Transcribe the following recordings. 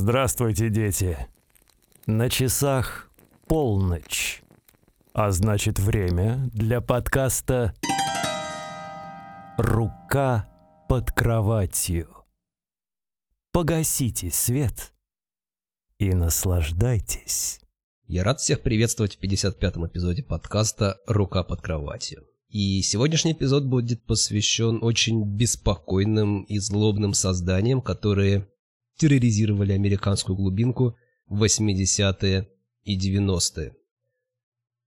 Здравствуйте, дети. На часах полночь. А значит, время для подкаста «Рука под кроватью». Погасите свет и наслаждайтесь. Я рад всех приветствовать в 55-м эпизоде подкаста «Рука под кроватью». И сегодняшний эпизод будет посвящен очень беспокойным и злобным созданиям, которые терроризировали американскую глубинку в 80-е и 90-е.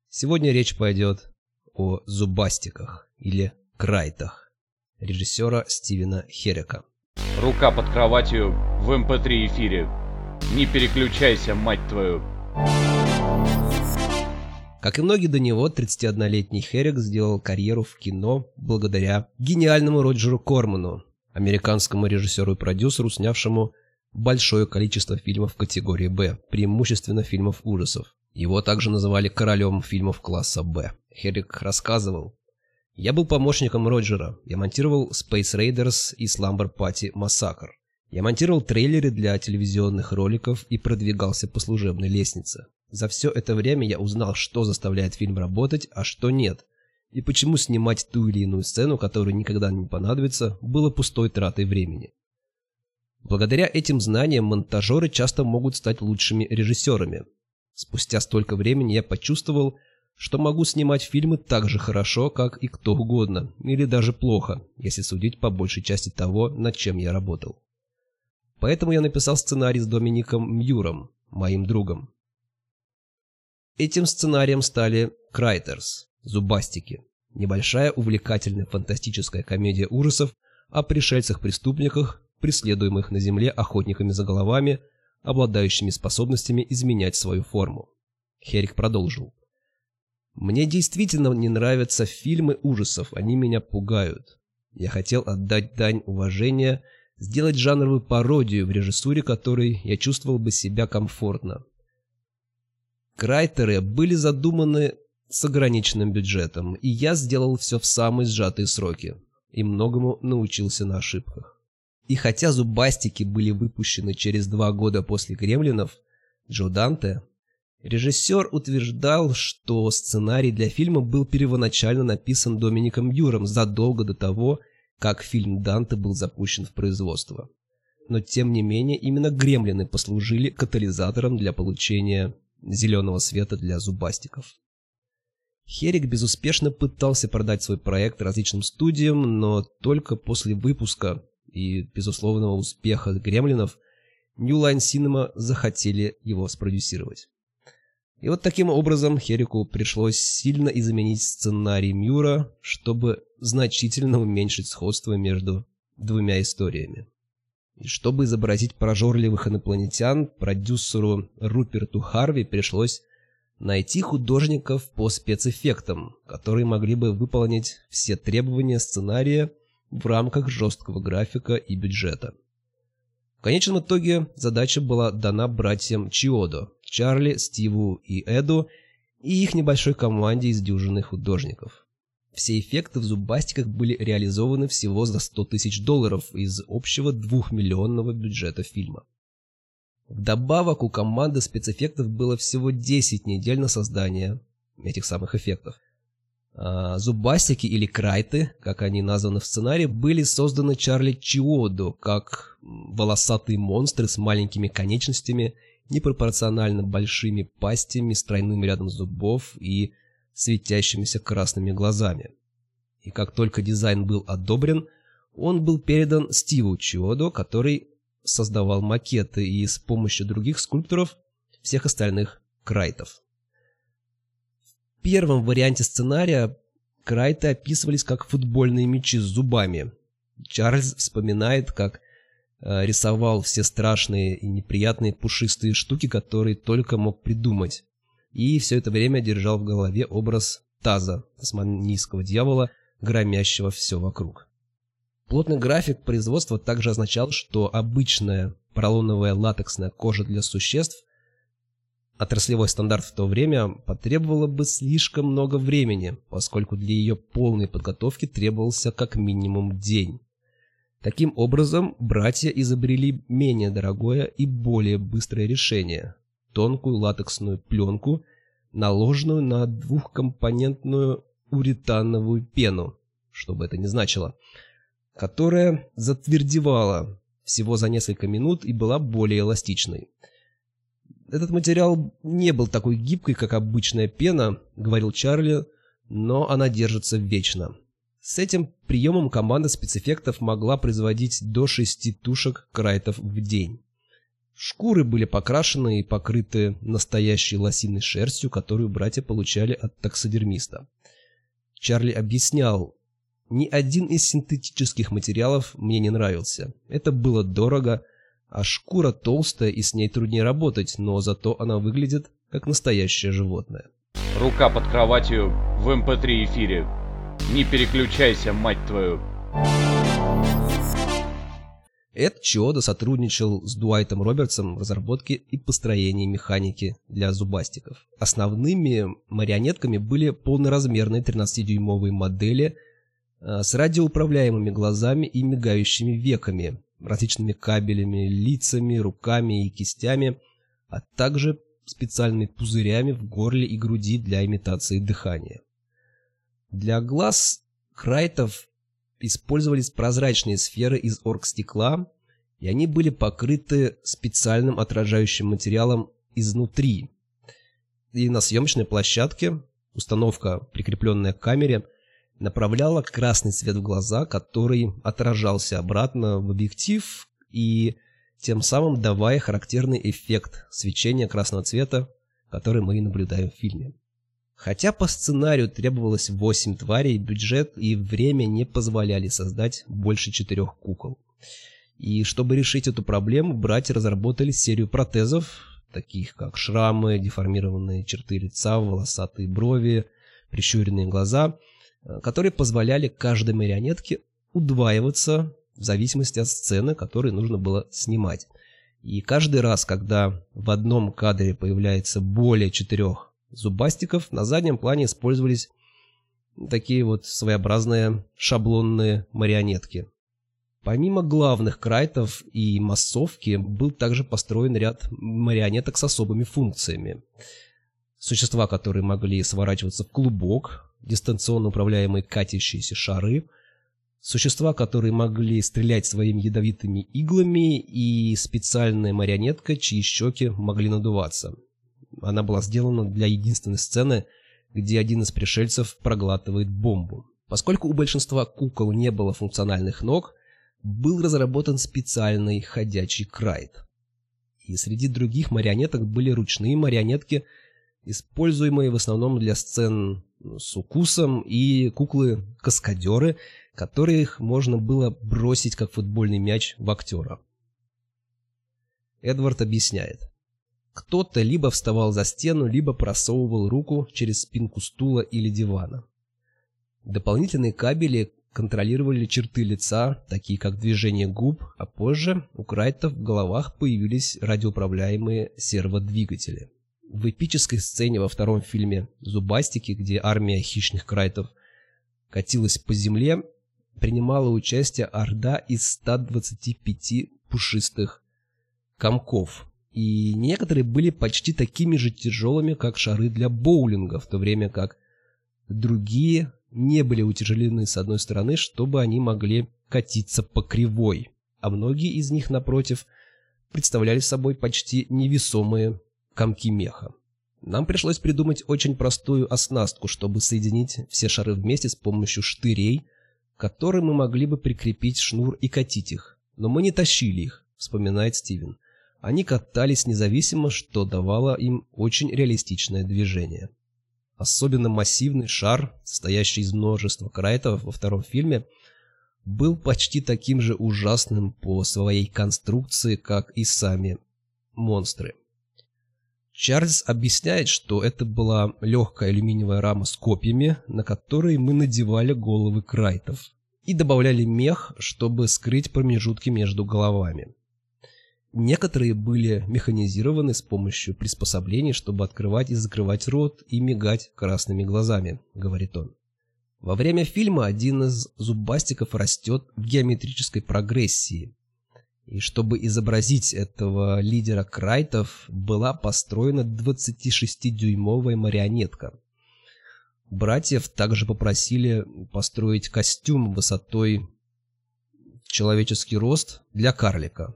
Сегодня речь пойдет о зубастиках или крайтах режиссера Стивена Херека. Рука под кроватью в МП3 эм эфире. Не переключайся, мать твою. Как и многие до него, 31-летний Херек сделал карьеру в кино благодаря гениальному Роджеру Корману, американскому режиссеру и продюсеру, снявшему большое количество фильмов категории «Б», преимущественно фильмов ужасов. Его также называли королем фильмов класса «Б». Херик рассказывал, «Я был помощником Роджера. Я монтировал Space Raiders и Slumber Party Massacre. Я монтировал трейлеры для телевизионных роликов и продвигался по служебной лестнице. За все это время я узнал, что заставляет фильм работать, а что нет. И почему снимать ту или иную сцену, которая никогда не понадобится, было пустой тратой времени. Благодаря этим знаниям монтажеры часто могут стать лучшими режиссерами. Спустя столько времени я почувствовал, что могу снимать фильмы так же хорошо, как и кто угодно, или даже плохо, если судить по большей части того, над чем я работал. Поэтому я написал сценарий с Домиником Мьюром, моим другом. Этим сценарием стали Крайтерс, Зубастики, небольшая увлекательная фантастическая комедия ужасов о пришельцах-преступниках, преследуемых на Земле охотниками за головами, обладающими способностями изменять свою форму. Херик продолжил. «Мне действительно не нравятся фильмы ужасов, они меня пугают. Я хотел отдать дань уважения, сделать жанровую пародию, в режиссуре которой я чувствовал бы себя комфортно. Крайтеры были задуманы с ограниченным бюджетом, и я сделал все в самые сжатые сроки и многому научился на ошибках. И хотя «Зубастики» были выпущены через два года после «Кремлинов», Джо Данте, режиссер утверждал, что сценарий для фильма был первоначально написан Домиником Юром задолго до того, как фильм Данте был запущен в производство. Но тем не менее именно «Гремлины» послужили катализатором для получения зеленого света для зубастиков. Херик безуспешно пытался продать свой проект различным студиям, но только после выпуска и безусловного успеха «Гремлинов» New Line Cinema захотели его спродюсировать. И вот таким образом Херику пришлось сильно изменить сценарий Мюра, чтобы значительно уменьшить сходство между двумя историями. И чтобы изобразить прожорливых инопланетян, продюсеру Руперту Харви пришлось найти художников по спецэффектам, которые могли бы выполнить все требования сценария в рамках жесткого графика и бюджета. В конечном итоге задача была дана братьям Чиодо, Чарли, Стиву и Эду и их небольшой команде из дюжины художников. Все эффекты в зубастиках были реализованы всего за 100 тысяч долларов из общего двухмиллионного бюджета фильма. Вдобавок у команды спецэффектов было всего 10 недель на создание этих самых эффектов. А зубастики или крайты, как они названы в сценарии, были созданы Чарли Чиодо как волосатые монстры с маленькими конечностями, непропорционально большими пастями с тройным рядом зубов и светящимися красными глазами. И как только дизайн был одобрен, он был передан Стиву Чиодо, который создавал макеты и с помощью других скульпторов всех остальных крайтов. Первом варианте сценария крайты описывались как футбольные мячи с зубами. Чарльз вспоминает, как э, рисовал все страшные и неприятные пушистые штуки, которые только мог придумать и все это время держал в голове образ таза, тасманийского дьявола, громящего все вокруг. Плотный график производства также означал, что обычная поролоновая латексная кожа для существ, отраслевой стандарт в то время, потребовала бы слишком много времени, поскольку для ее полной подготовки требовался как минимум день. Таким образом, братья изобрели менее дорогое и более быстрое решение – тонкую латексную пленку, наложенную на двухкомпонентную уретановую пену, что бы это ни значило, которая затвердевала всего за несколько минут и была более эластичной. Этот материал не был такой гибкой, как обычная пена, говорил Чарли, но она держится вечно. С этим приемом команда спецэффектов могла производить до шести тушек крайтов в день. Шкуры были покрашены и покрыты настоящей лосиной шерстью, которую братья получали от таксодермиста. Чарли объяснял, ни один из синтетических материалов мне не нравился. Это было дорого, а шкура толстая и с ней труднее работать, но зато она выглядит как настоящее животное. Рука под кроватью в MP3 эм эфире. Не переключайся, мать твою. Эд Чиода сотрудничал с Дуайтом Робертсом в разработке и построении механики для зубастиков. Основными марионетками были полноразмерные 13-дюймовые модели э, с радиоуправляемыми глазами и мигающими веками, различными кабелями, лицами, руками и кистями, а также специальными пузырями в горле и груди для имитации дыхания. Для глаз крайтов использовались прозрачные сферы из оргстекла, и они были покрыты специальным отражающим материалом изнутри. И на съемочной площадке установка, прикрепленная к камере, направляла красный свет в глаза, который отражался обратно в объектив и тем самым давая характерный эффект свечения красного цвета, который мы и наблюдаем в фильме. Хотя по сценарию требовалось 8 тварей, бюджет и время не позволяли создать больше четырех кукол. И чтобы решить эту проблему, братья разработали серию протезов, таких как шрамы, деформированные черты лица, волосатые брови, прищуренные глаза – которые позволяли каждой марионетке удваиваться в зависимости от сцены, которую нужно было снимать. И каждый раз, когда в одном кадре появляется более четырех зубастиков, на заднем плане использовались такие вот своеобразные шаблонные марионетки. Помимо главных крайтов и массовки, был также построен ряд марионеток с особыми функциями. Существа, которые могли сворачиваться в клубок, дистанционно управляемые катящиеся шары, существа, которые могли стрелять своими ядовитыми иглами, и специальная марионетка, чьи щеки могли надуваться. Она была сделана для единственной сцены, где один из пришельцев проглатывает бомбу. Поскольку у большинства кукол не было функциональных ног, был разработан специальный ходячий крайт. И среди других марионеток были ручные марионетки, используемые в основном для сцен с укусом и куклы-каскадеры, которых можно было бросить как футбольный мяч в актера. Эдвард объясняет. Кто-то либо вставал за стену, либо просовывал руку через спинку стула или дивана. Дополнительные кабели контролировали черты лица, такие как движение губ, а позже у Крайтов в головах появились радиоуправляемые серводвигатели. В эпической сцене во втором фильме «Зубастики», где армия хищных крайтов катилась по земле, принимала участие орда из 125 пушистых комков. И некоторые были почти такими же тяжелыми, как шары для боулинга, в то время как другие не были утяжелены с одной стороны, чтобы они могли катиться по кривой, а многие из них, напротив, представляли собой почти невесомые комки меха. Нам пришлось придумать очень простую оснастку, чтобы соединить все шары вместе с помощью штырей, к которым мы могли бы прикрепить шнур и катить их. Но мы не тащили их, вспоминает Стивен. Они катались независимо, что давало им очень реалистичное движение. Особенно массивный шар, состоящий из множества крайтов во втором фильме, был почти таким же ужасным по своей конструкции, как и сами монстры. Чарльз объясняет, что это была легкая алюминиевая рама с копьями, на которые мы надевали головы крайтов, и добавляли мех, чтобы скрыть промежутки между головами. Некоторые были механизированы с помощью приспособлений, чтобы открывать и закрывать рот и мигать красными глазами, говорит он. Во время фильма один из зубастиков растет в геометрической прогрессии. И чтобы изобразить этого лидера Крайтов, была построена 26-дюймовая марионетка. Братьев также попросили построить костюм высотой человеческий рост для карлика.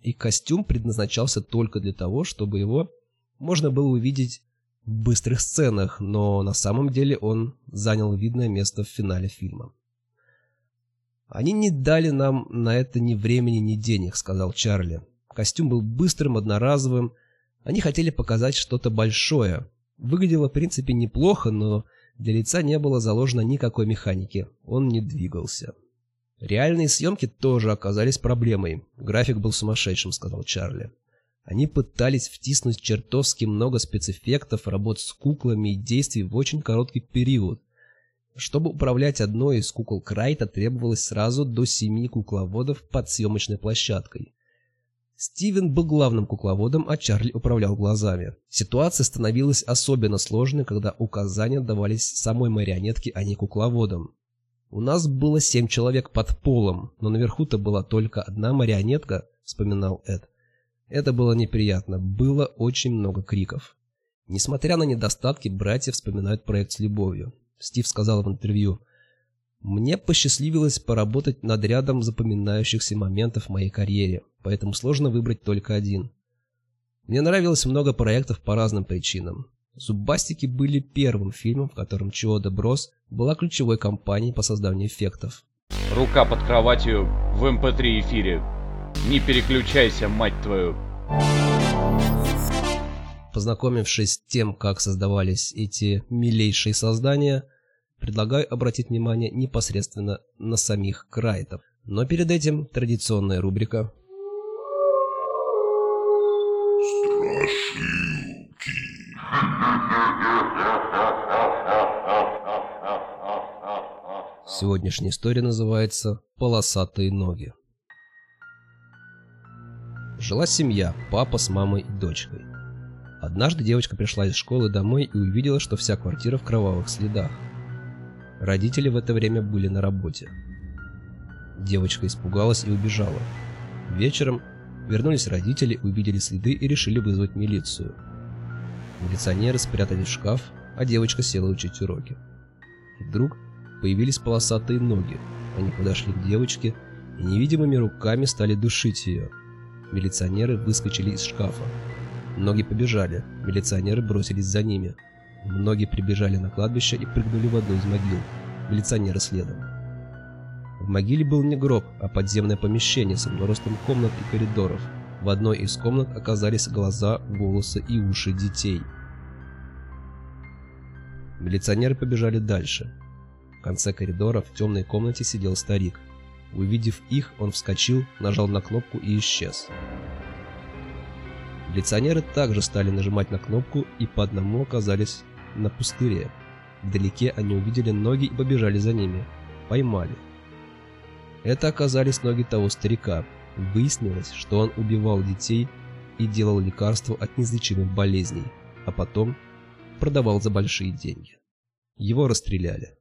И костюм предназначался только для того, чтобы его можно было увидеть в быстрых сценах, но на самом деле он занял видное место в финале фильма. «Они не дали нам на это ни времени, ни денег», — сказал Чарли. Костюм был быстрым, одноразовым. Они хотели показать что-то большое. Выглядело, в принципе, неплохо, но для лица не было заложено никакой механики. Он не двигался. Реальные съемки тоже оказались проблемой. График был сумасшедшим, сказал Чарли. Они пытались втиснуть чертовски много спецэффектов, работ с куклами и действий в очень короткий период. Чтобы управлять одной из кукол Крайта, требовалось сразу до семи кукловодов под съемочной площадкой. Стивен был главным кукловодом, а Чарли управлял глазами. Ситуация становилась особенно сложной, когда указания давались самой марионетке, а не кукловодам. У нас было семь человек под полом, но наверху-то была только одна марионетка, вспоминал Эд. Это было неприятно, было очень много криков. Несмотря на недостатки, братья вспоминают проект с любовью. Стив сказал в интервью, «Мне посчастливилось поработать над рядом запоминающихся моментов в моей карьере, поэтому сложно выбрать только один. Мне нравилось много проектов по разным причинам. Зубастики были первым фильмом, в котором Chiodo Bros была ключевой компанией по созданию эффектов. Рука под кроватью в MP3 эм эфире. Не переключайся, мать твою. Познакомившись с тем, как создавались эти милейшие создания, предлагаю обратить внимание непосредственно на самих Крайтов. Но перед этим традиционная рубрика. Сегодняшняя история называется «Полосатые ноги». Жила семья, папа с мамой и дочкой. Однажды девочка пришла из школы домой и увидела, что вся квартира в кровавых следах. Родители в это время были на работе. Девочка испугалась и убежала. Вечером вернулись родители, увидели следы и решили вызвать милицию. Милиционеры спрятали в шкаф, а девочка села учить уроки. Вдруг появились полосатые ноги. Они подошли к девочке и невидимыми руками стали душить ее. Милиционеры выскочили из шкафа. Ноги побежали, милиционеры бросились за ними. Ноги прибежали на кладбище и прыгнули в одну из могил. Милиционеры следом. В могиле был не гроб, а подземное помещение со множеством комнат и коридоров. В одной из комнат оказались глаза, волосы и уши детей. Милиционеры побежали дальше. В конце коридора в темной комнате сидел старик. Увидев их, он вскочил, нажал на кнопку и исчез. Милиционеры также стали нажимать на кнопку и по одному оказались на пустыре. Вдалеке они увидели ноги и побежали за ними. Поймали. Это оказались ноги того старика, Выяснилось, что он убивал детей и делал лекарства от неизлечимых болезней, а потом продавал за большие деньги. Его расстреляли.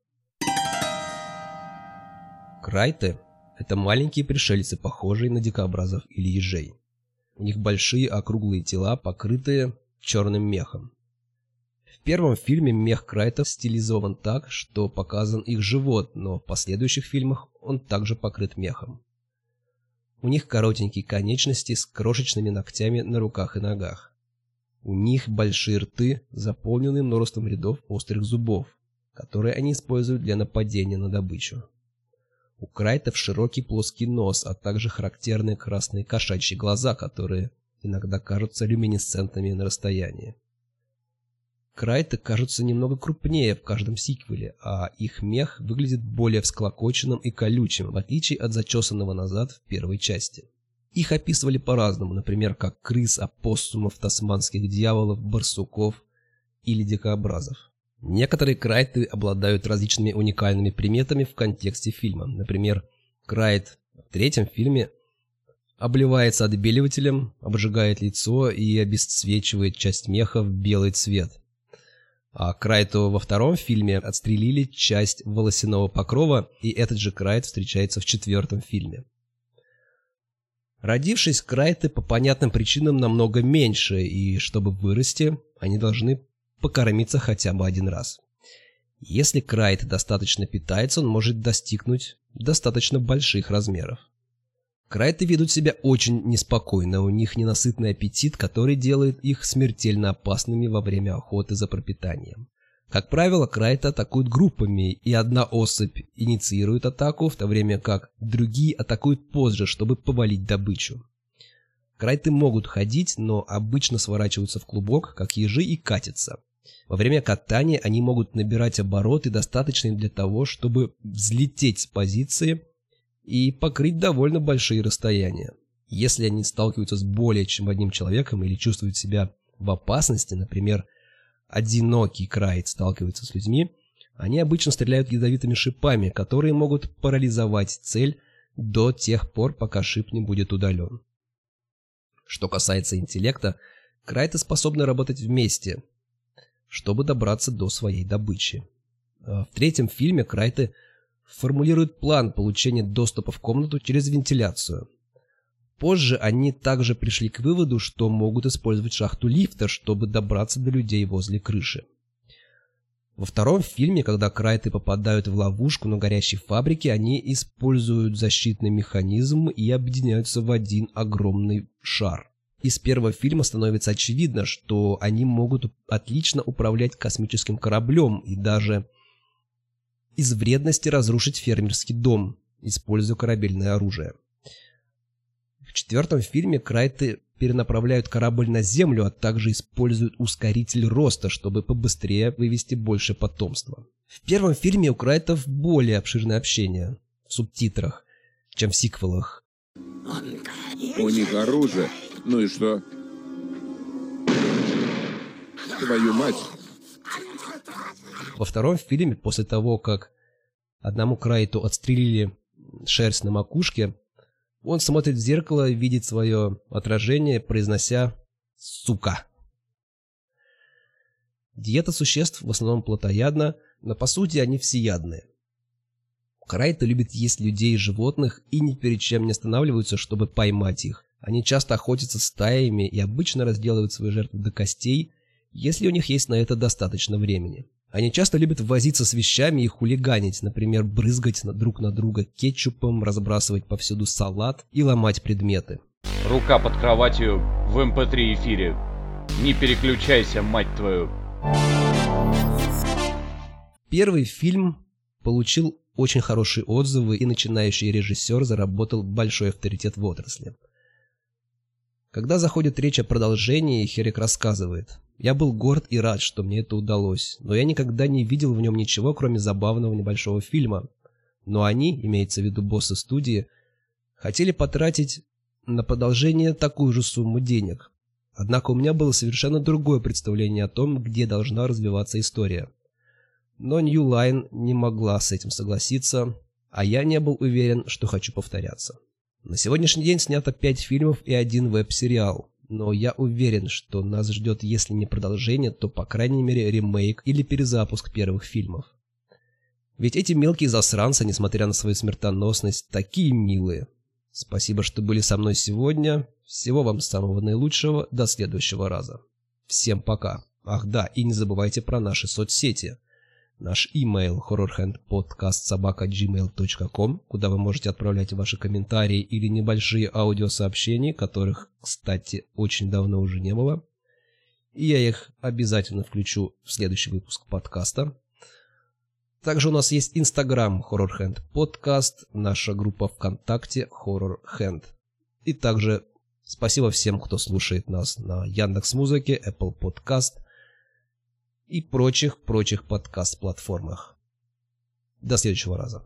Крайты – это маленькие пришельцы, похожие на дикобразов или ежей. У них большие округлые тела, покрытые черным мехом. В первом фильме мех крайтов стилизован так, что показан их живот, но в последующих фильмах он также покрыт мехом. У них коротенькие конечности с крошечными ногтями на руках и ногах. У них большие рты, заполненные множеством рядов острых зубов, которые они используют для нападения на добычу. У крайтов широкий плоский нос, а также характерные красные кошачьи глаза, которые иногда кажутся люминесцентными на расстоянии. Крайты кажутся немного крупнее в каждом сиквеле, а их мех выглядит более всклокоченным и колючим, в отличие от зачесанного назад в первой части. Их описывали по-разному, например, как крыс, опоссумов, тасманских дьяволов, барсуков или дикообразов. Некоторые крайты обладают различными уникальными приметами в контексте фильма. Например, крайт в третьем фильме обливается отбеливателем, обжигает лицо и обесцвечивает часть меха в белый цвет. А Крайту во втором фильме отстрелили часть волосяного покрова, и этот же Крайт встречается в четвертом фильме. Родившись, Крайты по понятным причинам намного меньше, и чтобы вырасти, они должны покормиться хотя бы один раз. Если Крайт достаточно питается, он может достигнуть достаточно больших размеров. Крайты ведут себя очень неспокойно, у них ненасытный аппетит, который делает их смертельно опасными во время охоты за пропитанием. Как правило, крайты атакуют группами, и одна особь инициирует атаку, в то время как другие атакуют позже, чтобы повалить добычу. Крайты могут ходить, но обычно сворачиваются в клубок, как ежи, и катятся. Во время катания они могут набирать обороты, достаточные для того, чтобы взлететь с позиции и покрыть довольно большие расстояния. Если они сталкиваются с более чем одним человеком или чувствуют себя в опасности, например, одинокий крайт сталкивается с людьми, они обычно стреляют ядовитыми шипами, которые могут парализовать цель до тех пор, пока шип не будет удален. Что касается интеллекта, крайты способны работать вместе, чтобы добраться до своей добычи. А в третьем фильме крайты – формулируют план получения доступа в комнату через вентиляцию. Позже они также пришли к выводу, что могут использовать шахту лифта, чтобы добраться до людей возле крыши. Во втором фильме, когда крайты попадают в ловушку на горящей фабрике, они используют защитный механизм и объединяются в один огромный шар. Из первого фильма становится очевидно, что они могут отлично управлять космическим кораблем и даже из вредности разрушить фермерский дом, используя корабельное оружие. В четвертом фильме Крайты перенаправляют корабль на Землю, а также используют ускоритель роста, чтобы побыстрее вывести больше потомства. В первом фильме у Крайтов более обширное общение в субтитрах, чем в сиквелах. У них оружие. Ну и что? Твою мать! Во втором фильме, после того, как одному Крайту отстрелили шерсть на макушке, он смотрит в зеркало, видит свое отражение, произнося «сука». Диета существ в основном плотоядна, но по сути они всеядные. Крайты любят есть людей и животных и ни перед чем не останавливаются, чтобы поймать их. Они часто охотятся стаями и обычно разделывают свои жертвы до костей, если у них есть на это достаточно времени. Они часто любят возиться с вещами и хулиганить, например, брызгать друг на друга кетчупом, разбрасывать повсюду салат и ломать предметы. Рука под кроватью в MP3 эм эфире. Не переключайся, мать твою. Первый фильм получил очень хорошие отзывы, и начинающий режиссер заработал большой авторитет в отрасли. Когда заходит речь о продолжении, Херик рассказывает. Я был горд и рад, что мне это удалось, но я никогда не видел в нем ничего, кроме забавного небольшого фильма. Но они, имеется в виду боссы студии, хотели потратить на продолжение такую же сумму денег. Однако у меня было совершенно другое представление о том, где должна развиваться история. Но New Line не могла с этим согласиться, а я не был уверен, что хочу повторяться. На сегодняшний день снято 5 фильмов и один веб-сериал но я уверен, что нас ждет, если не продолжение, то по крайней мере ремейк или перезапуск первых фильмов. Ведь эти мелкие засранцы, несмотря на свою смертоносность, такие милые. Спасибо, что были со мной сегодня. Всего вам самого наилучшего. До следующего раза. Всем пока. Ах да, и не забывайте про наши соцсети – Наш email horrorhandpodcast.gmail.com, куда вы можете отправлять ваши комментарии или небольшие аудиосообщения, которых, кстати, очень давно уже не было. И я их обязательно включу в следующий выпуск подкаста. Также у нас есть Instagram Horror Hand Podcast, наша группа ВКонтакте Horror Hand. И также спасибо всем, кто слушает нас на Яндекс Музыке, Apple Podcast – и прочих-прочих подкаст-платформах. До следующего раза.